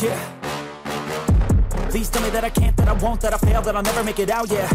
Yeah. Please tell me that I can't, that I won't, that I fail, that I'll never make it out, yeah.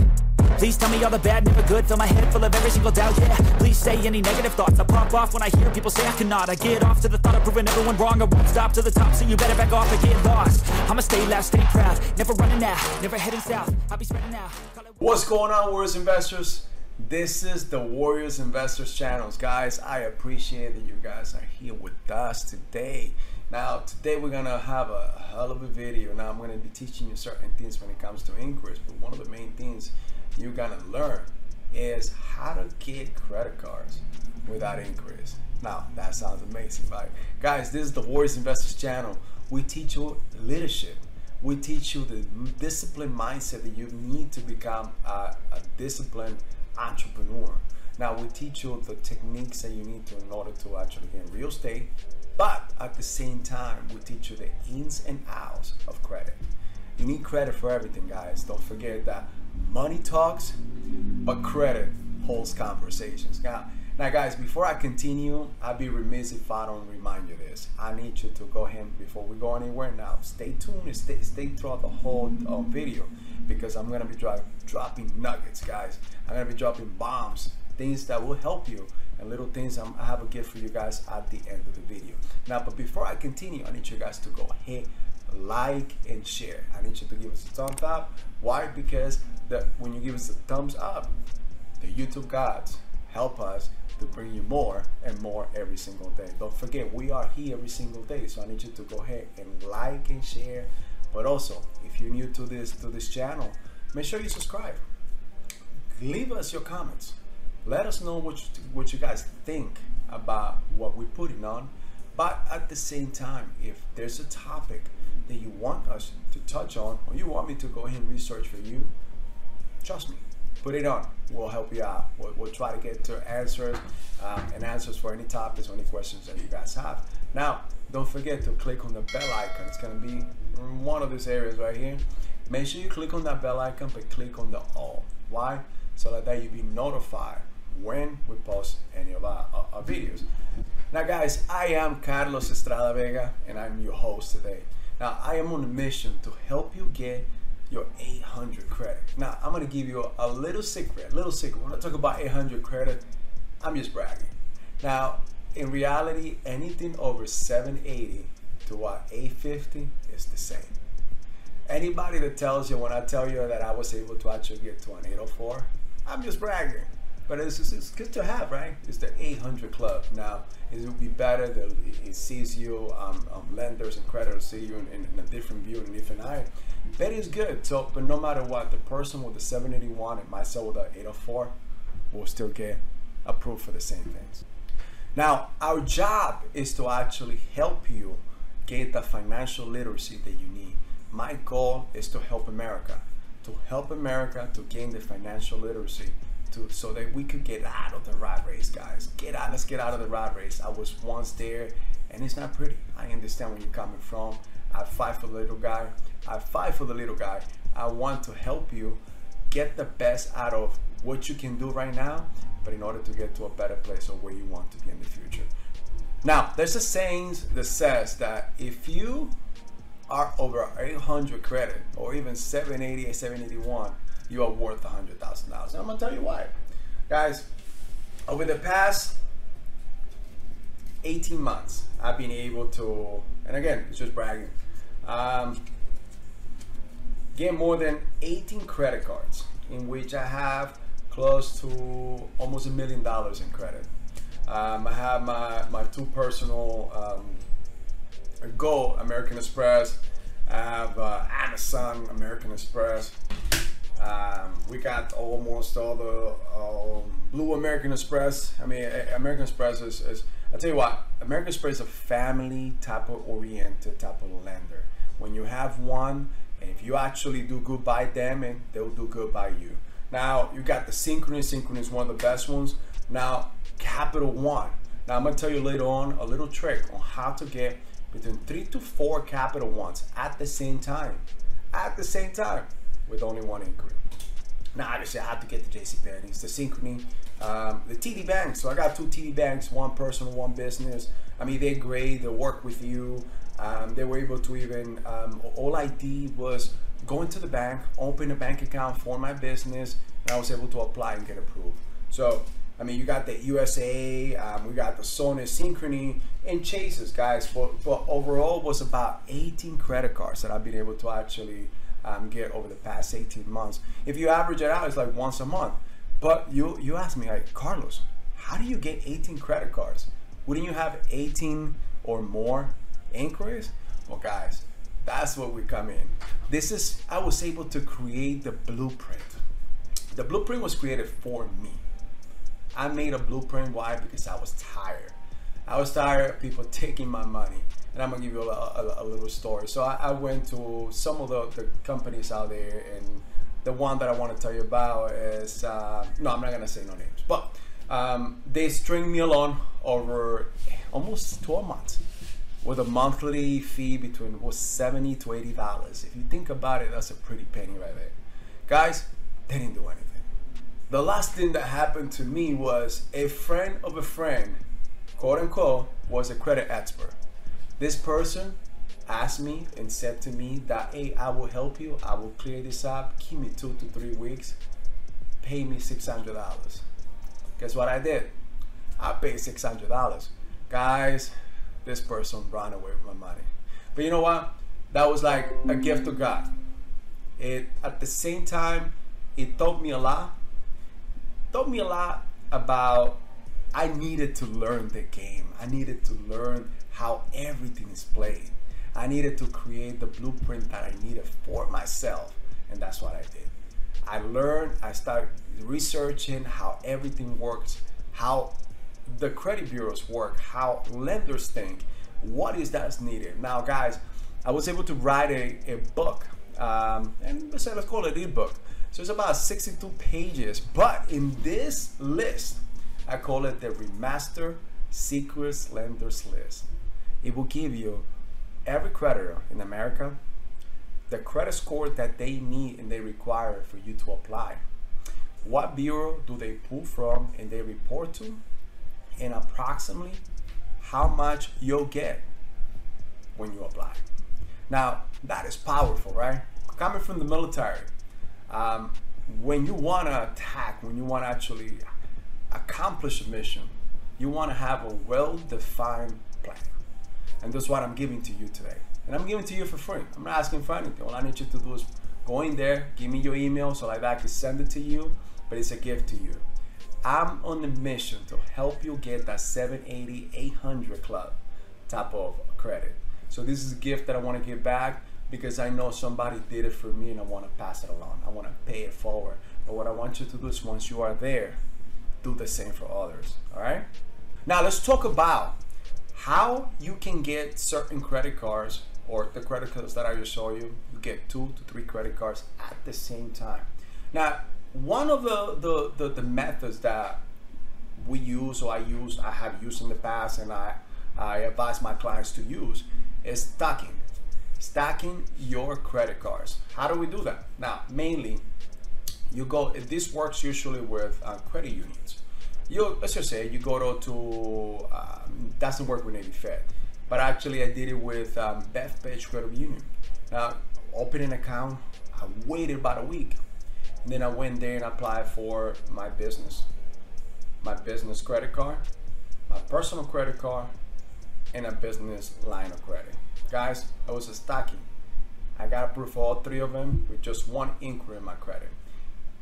Please tell me all the bad, never good, fill my head full of every single doubt, yeah. Please say any negative thoughts, I pop off when I hear people say I cannot. I get off to the thought of proving everyone wrong, I won't stop to the top, so you better back off and get lost. I'ma stay loud, stay proud, never running out, never heading south. I'll be spreading out. What's going on, Warriors Investors? This is the Warriors Investors channels, guys. I appreciate that you guys are here with us today. Now, today we're gonna have a hell of a video. Now, I'm gonna be teaching you certain things when it comes to inquiries, but one of the main things you're gonna learn is how to get credit cards without inquiries. Now, that sounds amazing, right? Guys, this is the Warriors Investors channel. We teach you leadership we teach you the disciplined mindset that you need to become a, a disciplined entrepreneur. Now we teach you the techniques that you need to in order to actually get real estate, but at the same time we teach you the ins and outs of credit. You need credit for everything, guys. Don't forget that money talks, but credit holds conversations. Now, now, guys, before I continue, I'd be remiss if I don't remind you this. I need you to go ahead before we go anywhere now. Stay tuned and stay, stay throughout the whole uh, video because I'm gonna be dro- dropping nuggets, guys. I'm gonna be dropping bombs, things that will help you, and little things I'm, I have a gift for you guys at the end of the video. Now, but before I continue, I need you guys to go ahead, like and share. I need you to give us a thumbs up. Why? Because the, when you give us a thumbs up, the YouTube gods help us to bring you more and more every single day. Don't forget, we are here every single day, so I need you to go ahead and like and share. But also, if you're new to this to this channel, make sure you subscribe. Leave us your comments. Let us know what you, what you guys think about what we're putting on. But at the same time, if there's a topic that you want us to touch on, or you want me to go ahead and research for you, trust me, put it on. We'll help you out. We'll, we'll try to get to answers um, and answers for any topics or any questions that you guys have. Now, don't forget to click on the bell icon. It's going to be one of these areas right here. Make sure you click on that bell icon, but click on the all. Why? So that, that you be notified when we post any of our, our, videos. Now, guys, I am Carlos Estrada Vega, and I'm your host today. Now, I am on a mission to help you get your 800 credit. Now, I'm gonna give you a, a little secret, a little secret. When I talk about 800 credit, I'm just bragging. Now, in reality, anything over 780 to what 850 is the same. Anybody that tells you when I tell you that I was able to actually get to an 804, I'm just bragging. But it's, it's, it's good to have, right? It's the 800 club. Now, it would be better that it sees you, um, um, lenders and creditors see you in, in, a different view and different eye. That is good. So, but no matter what, the person with the 781 and myself with the 804 will still get approved for the same things. Now, our job is to actually help you get the financial literacy that you need. My goal is to help America, to help America to gain the financial literacy so that we could get out of the rat race, guys. Get out, let's get out of the rat race. I was once there and it's not pretty. I understand where you're coming from. I fight for the little guy. I fight for the little guy. I want to help you get the best out of what you can do right now, but in order to get to a better place or where you want to be in the future. Now, there's a saying that says that if you are over 800 credit or even 780 781, you are worth $100,000. I'm gonna tell you why. Guys, over the past 18 months, I've been able to, and again, it's just bragging, um, get more than 18 credit cards in which I have close to almost a million dollars in credit. Um, I have my, my two personal um, Gold American Express. I have uh, Amazon American Express. Um, we got almost all the um, Blue American Express. I mean, American Express is, is, I tell you what, American Express is a family type of oriented type of lender. When you have one, and if you actually do good by them, and they'll do good by you. Now, you got the. Synchrony is one of the best ones. Now, Capital One. Now, I'm going to tell you later on a little trick on how to get between three to four Capital Ones at the same time. At the same time with only one inquiry. Now, obviously, I had to get the JC Penney's, the Synchrony, um, the TD Bank. So I got two TD Banks, one personal, one business. I mean, they're great. They work with you. Um, they were able to even, um, all I did was go into the bank, open a bank account for my business, and I was able to apply and get approved. So, I mean, you got the USA, um, we got the Sony Synchrony, and Chases, guys. But, but overall, was about 18 credit cards that I've been able to actually um, get over the past 18 months. If you average it out, it's like once a month. But you you ask me, like Carlos, how do you get 18 credit cards? Wouldn't you have 18 or more inquiries? Well, guys, that's what we come in. This is I was able to create the blueprint. The blueprint was created for me. I made a blueprint. Why? Because I was tired. I was tired of people taking my money. And I'm gonna give you a, a, a little story. So I, I, went to some of the, the, companies out there, and the one that I want to tell you about is uh, no, I'm not gonna say no names, but um, they string me along over almost 12 months with a monthly fee between was 70 to 80 dollars. If you think about it, that's a pretty penny right there. Guys, they didn't do anything. The last thing that happened to me was a friend of a friend, quote unquote, was a credit expert. This person asked me and said to me that, hey, I will help you. I will clear this up. Give me two to three weeks. Pay me $600. Guess what I did? I paid $600. Guys, this person ran away with my money. But you know what? That was like a gift to God. It at the same time, it taught me a lot. Taught me a lot about I needed to learn the game. I needed to learn how everything is played. I needed to create the blueprint that I needed for myself, and that's what I did. I learned, I started researching how everything works, how the credit bureaus work, how lenders think, what is that's needed. Now, guys, I was able to write a, a book, um, and let's, let's call it ebook. So it's about 62 pages, but in this list, I call it the Remaster Secrets Lenders List. It will give you every creditor in America the credit score that they need and they require for you to apply. What bureau do they pull from and they report to? And approximately how much you'll get when you apply. Now, that is powerful, right? Coming from the military, um, when you want to attack, when you want to actually accomplish a mission, you want to have a well defined plan. And that's what I'm giving to you today. And I'm giving to you for free. I'm not asking for anything. All I need you to do is go in there, give me your email so like I can send it to you, but it's a gift to you. I'm on a mission to help you get that 780, 800 club type of credit. So this is a gift that I want to give back because I know somebody did it for me and I want to pass it along. I want to pay it forward. But what I want you to do is once you are there, do the same for others. All right? Now let's talk about how you can get certain credit cards or the credit cards that I just showed you, you get two to three credit cards at the same time. Now, one of the, the, the, the methods that we use or I use, I have used in the past and I, I advise my clients to use is stacking. Stacking your credit cards. How do we do that? Now, mainly, you go, this works usually with uh, credit unions you let's just say you go to, to um, doesn't work with Navy Fed, but actually I did it with um, Bethpage Credit Union. Now, opening an account, I waited about a week, and then I went there and applied for my business, my business credit card, my personal credit card, and a business line of credit. Guys, I was stacking. I got approved for all three of them with just one inquiry in my credit.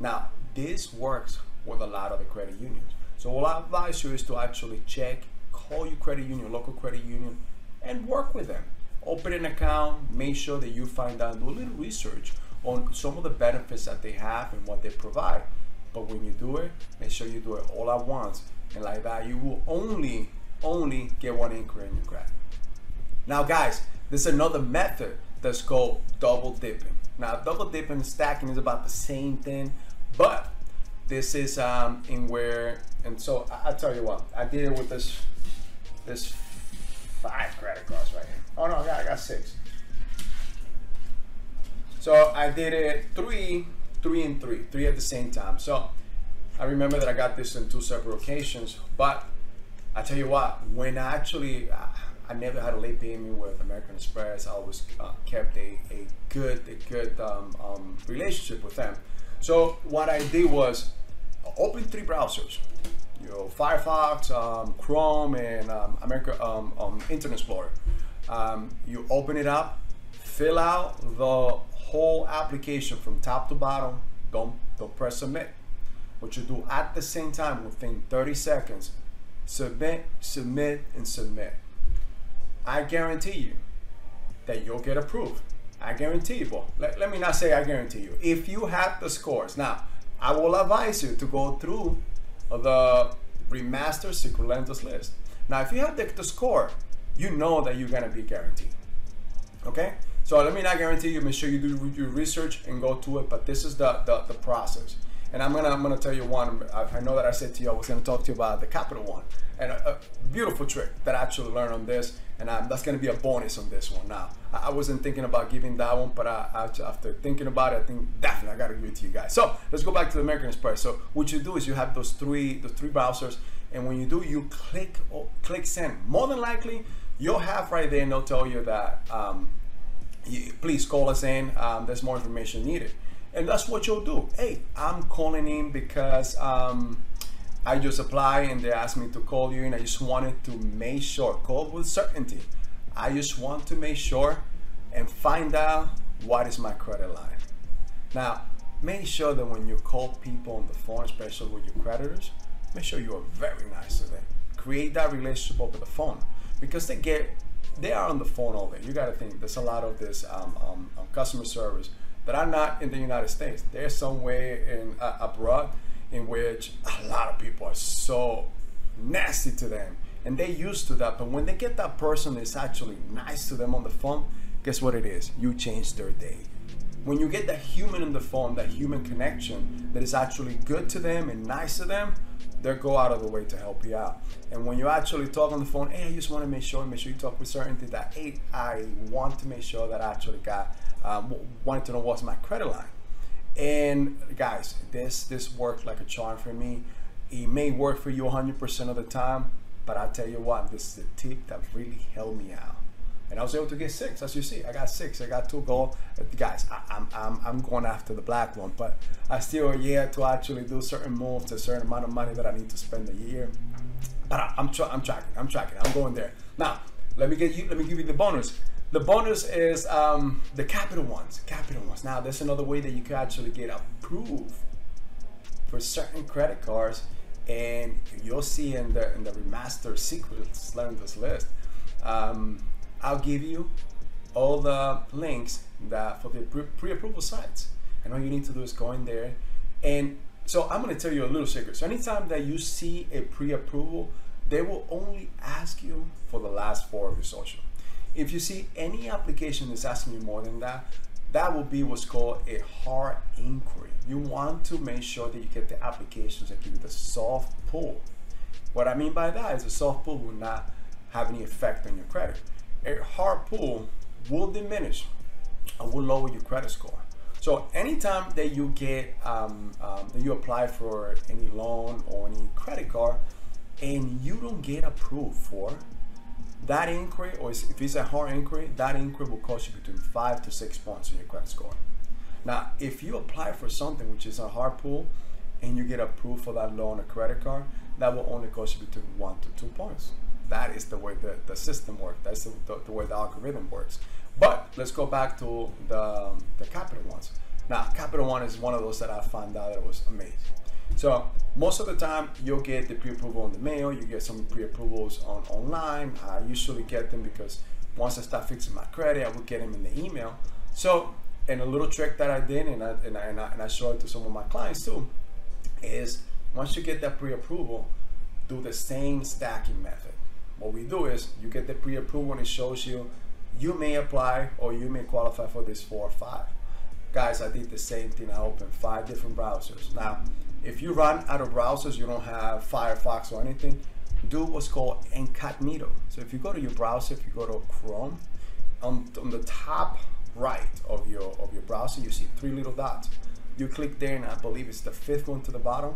Now, this works with a lot of the credit unions. So what I advise you is to actually check, call your credit union, local credit union, and work with them. Open an account, make sure that you find out, do a little research on some of the benefits that they have and what they provide. But when you do it, make sure you do it all at once. And like that, you will only, only get one inquiry in your credit. Now guys, there's another method that's called double dipping. Now double dipping and stacking is about the same thing, but this is um, in where, and so I, will tell you what, I did it with this, this five credit cards right here. Oh no, I got, I got six. So I did it three, three and three, three at the same time. So I remember that I got this in two separate occasions, but I tell you what, when I actually, I never had a late payment with American Express. I always uh, kept a, a good a good um, um, relationship with them. So what I did was open three browsers, you know, Firefox, um, Chrome, and um, America um, um, Internet Explorer. You open it up, fill out the whole application from top to bottom. Don't don't press submit. What you do at the same time within 30 seconds, submit, submit, and submit. I guarantee you that you'll get approved. I guarantee you, but let, let me not say I guarantee you. If you have the scores, now I will advise you to go through the remastered Lenders list. Now, if you have the, the score, you know that you're gonna be guaranteed. Okay? So let me not guarantee you, make sure you do your research and go to it, but this is the, the, the process. And I'm gonna I'm gonna tell you one. I, I, know that I said to you I was gonna talk to you about the Capital One, and a, a beautiful trick that I actually learned on this, and um, that's gonna be a bonus on this one. Now I, I wasn't thinking about giving that one, but I, after thinking about it, I think definitely I gotta give it to you guys. So let's go back to the American Express. So what you do is you have those three the three browsers, and when you do, you click oh, click send. More than likely, you'll have right there, and they'll tell you that. Um, you, please call us in. Um, there's more information needed and that's what you'll do. Hey, I'm calling in because um, I just applied and they asked me to call you, and I just wanted to make sure, call with certainty. I just want to make sure and find out what is my credit line. Now, make sure that when you call people on the phone, especially with your creditors, make sure you are very nice to them. Create that relationship over the phone because they get they are on the phone all day. You got to think there's a lot of this um, um, um customer service that are not in the United States. They're somewhere in uh, abroad in which a lot of people are so nasty to them and they're used to that. But when they get that person that's actually nice to them on the phone, guess what it is? You change their day. When you get that human on the phone, that human connection that is actually good to them and nice to them, they'll go out of the way to help you out. And when you actually talk on the phone, hey, I just want to make sure, make sure you talk with certainty that, hey, I want to make sure that I actually got, um, wanted to know what's my credit line. And guys, this this worked like a charm for me. It may work for you 100% of the time, but I tell you what, this is a tip that really helped me out and I was able to get six. As you see, I got six. I got two gold. Guys, I, am I'm, I'm, I'm going after the black one, but I still yet to actually do certain moves, a certain amount of money that I need to spend a year. But I, am tra- I'm tracking. I'm tracking. I'm going there. Now, let me get you. Let me give you the bonus. The bonus is um, the capital ones. Capital ones. Now, there's another way that you can actually get approved for certain credit cards, and you'll see in the in the remaster secrets lenders list. Um, I'll give you all the links that for the pre-approval sites. And all you need to do is go in there. And so I'm gonna tell you a little secret. So anytime that you see a pre-approval, they will only ask you for the last four of your social. If you see any application that's asking you more than that, that will be what's called a hard inquiry. You want to make sure that you get the applications that give you the soft pull. What I mean by that is a soft pull will not have any effect on your credit a hard pull will diminish and will lower your credit score. So anytime that you get um, um, that you apply for any loan or any credit card and you don't get approved for that inquiry, or if it's a hard inquiry, that inquiry will cost you between five to six points on your credit score. Now, if you apply for something which is a hard pull and you get approved for that loan or credit card, that will only cost you between one to two points that is the way the, the system works. That's the, the, the, way the algorithm works. But let's go back to the, the Capital ones. Now, Capital One is one of those that I found out that was amazing. So most of the time, you'll get the pre-approval in the mail. You get some pre-approvals on online. I usually get them because once I start fixing my credit, I will get them in the email. So, and a little trick that I did, and I, and I, and I, I show it to some of my clients too, is once you get that pre-approval, do the same stacking method. What we do is you get the pre-approval and it shows you you may apply or you may qualify for this four or five. Guys, I did the same thing. I opened five different browsers. Now, if you run out of browsers, you don't have Firefox or anything, do what's called incognito. So if you go to your browser, if you go to Chrome, on, on the top right of your of your browser, you see three little dots. You click there, and I believe it's the fifth one to the bottom.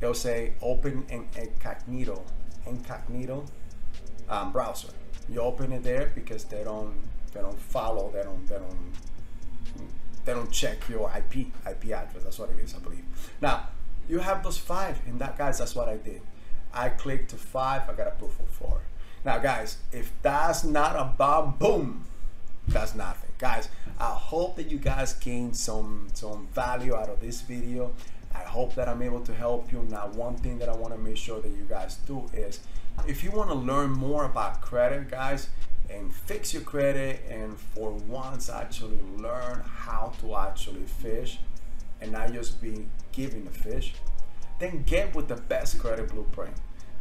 It'll say Open in Incognito. Incognito um, browser. You open it there because they don't they don't follow, they don't they don't they don't check your IP IP address. That's what it is, I believe. Now you have those five, and that guys, that's what I did. I clicked to five. I got approved for four. Now, guys, if that's not a bomb, boom, that's nothing. Guys, I hope that you guys gain some some value out of this video. I hope that I'm able to help you. Now, one thing that I want to make sure that you guys do is if you want to learn more about credit, guys, and fix your credit and for once actually learn how to actually fish and not just be given the fish, then get with the best credit blueprint.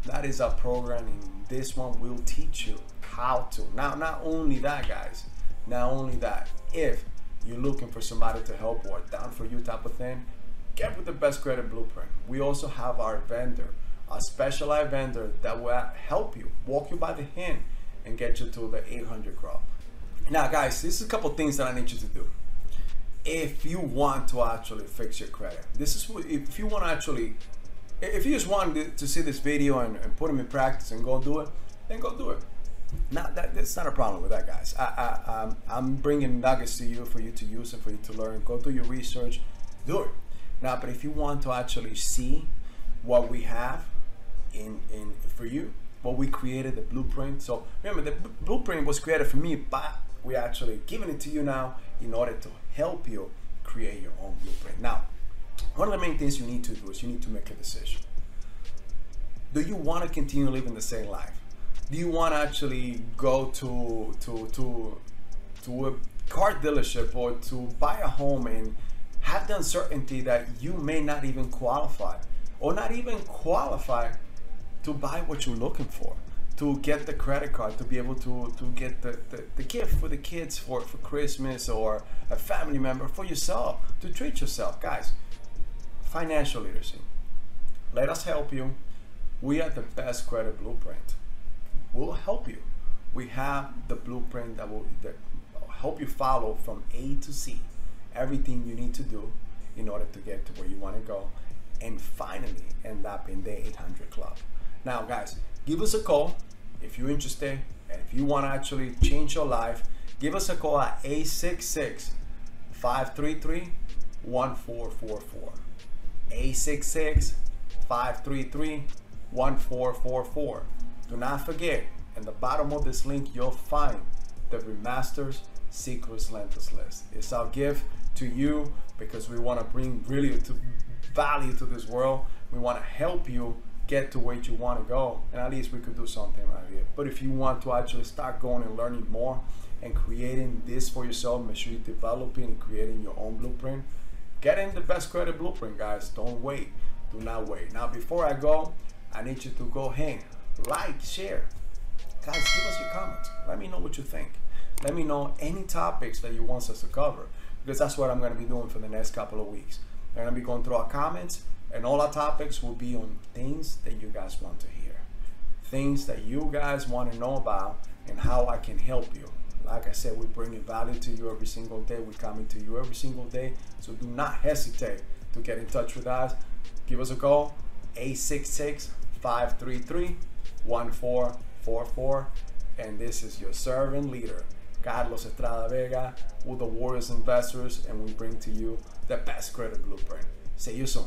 That is our programming. this one will teach you how to. Now, not only that, guys, not only that, if you're looking for somebody to help or down for you type of thing, get with the best credit blueprint. We also have our vendor, a specialized vendor that will help you, walk you by the hand, and get you to the 800 club. Now, guys, this is a couple things that I need you to do. If you want to actually fix your credit, this is what, if you want to actually, if you just want to see this video and, and put them in practice and go do it, then go do it. Not that that's not a problem with that, guys. I, I I'm, I'm bringing nuggets to you for you to use and for you to learn. Go do your research, do it. Now, but if you want to actually see what we have in in for you, what we created, the blueprint. So remember, the blueprint was created for me, but we're actually giving it to you now in order to help you create your own blueprint. Now, one of the main things you need to do is you need to make a decision. Do you want to continue living the same life? Do you want to actually go to to to to a car dealership or to buy a home and have the uncertainty that you may not even qualify or not even qualify to buy what you're looking for to get the credit card to be able to to get the, the, the, gift for the kids for for christmas or a family member for yourself to treat yourself. Guys financial literacy. Let us help you. We are the best credit blueprint. We'll help you. We have the blueprint that will that help you follow from a to c everything you need to do in order to get to where you want to go. And finally end up in the 800 club. Now, guys, give us a call if you're interested and if you want to actually change your life. Give us a call at 866 533 1444. 866 533 1444. Do not forget, in the bottom of this link, you'll find the Remasters Secrets Lenders List. It's our gift to you because we want to bring really to value to this world. We want to help you get to where you want to go and at least we could do something right here. But if you want to actually start going and learning more and creating this for yourself make sure you're developing and creating your own blueprint get in the best credit blueprint guys. Don't wait. Do not wait. Now before i go i need you to go hang. Like share. Guys give us your comments. Let me know what you think. Let me know any topics that you want us to cover because that's what i'm going to be doing for the next couple of weeks. I'm going to be going through our comments and all our topics will be on things that you guys want to hear, things that you guys want to know about, and how I can help you. Like I said, we bring value to you every single day. We come into you every single day. So do not hesitate to get in touch with us. Give us a call, 866 533 1444. And this is your servant leader, Carlos Estrada Vega, with the Warriors Investors, and we bring to you the best credit blueprint. See you soon.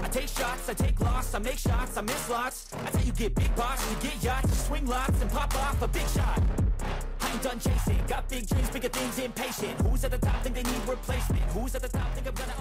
I take shots, I take loss, I make shots, I miss lots. I tell you get big box, you get yachts, you swing lots and pop off a big shot. I ain't done chasing, got big dreams, bigger things, impatient. Who's at the top think they need replacement? Who's at the top think I'm gonna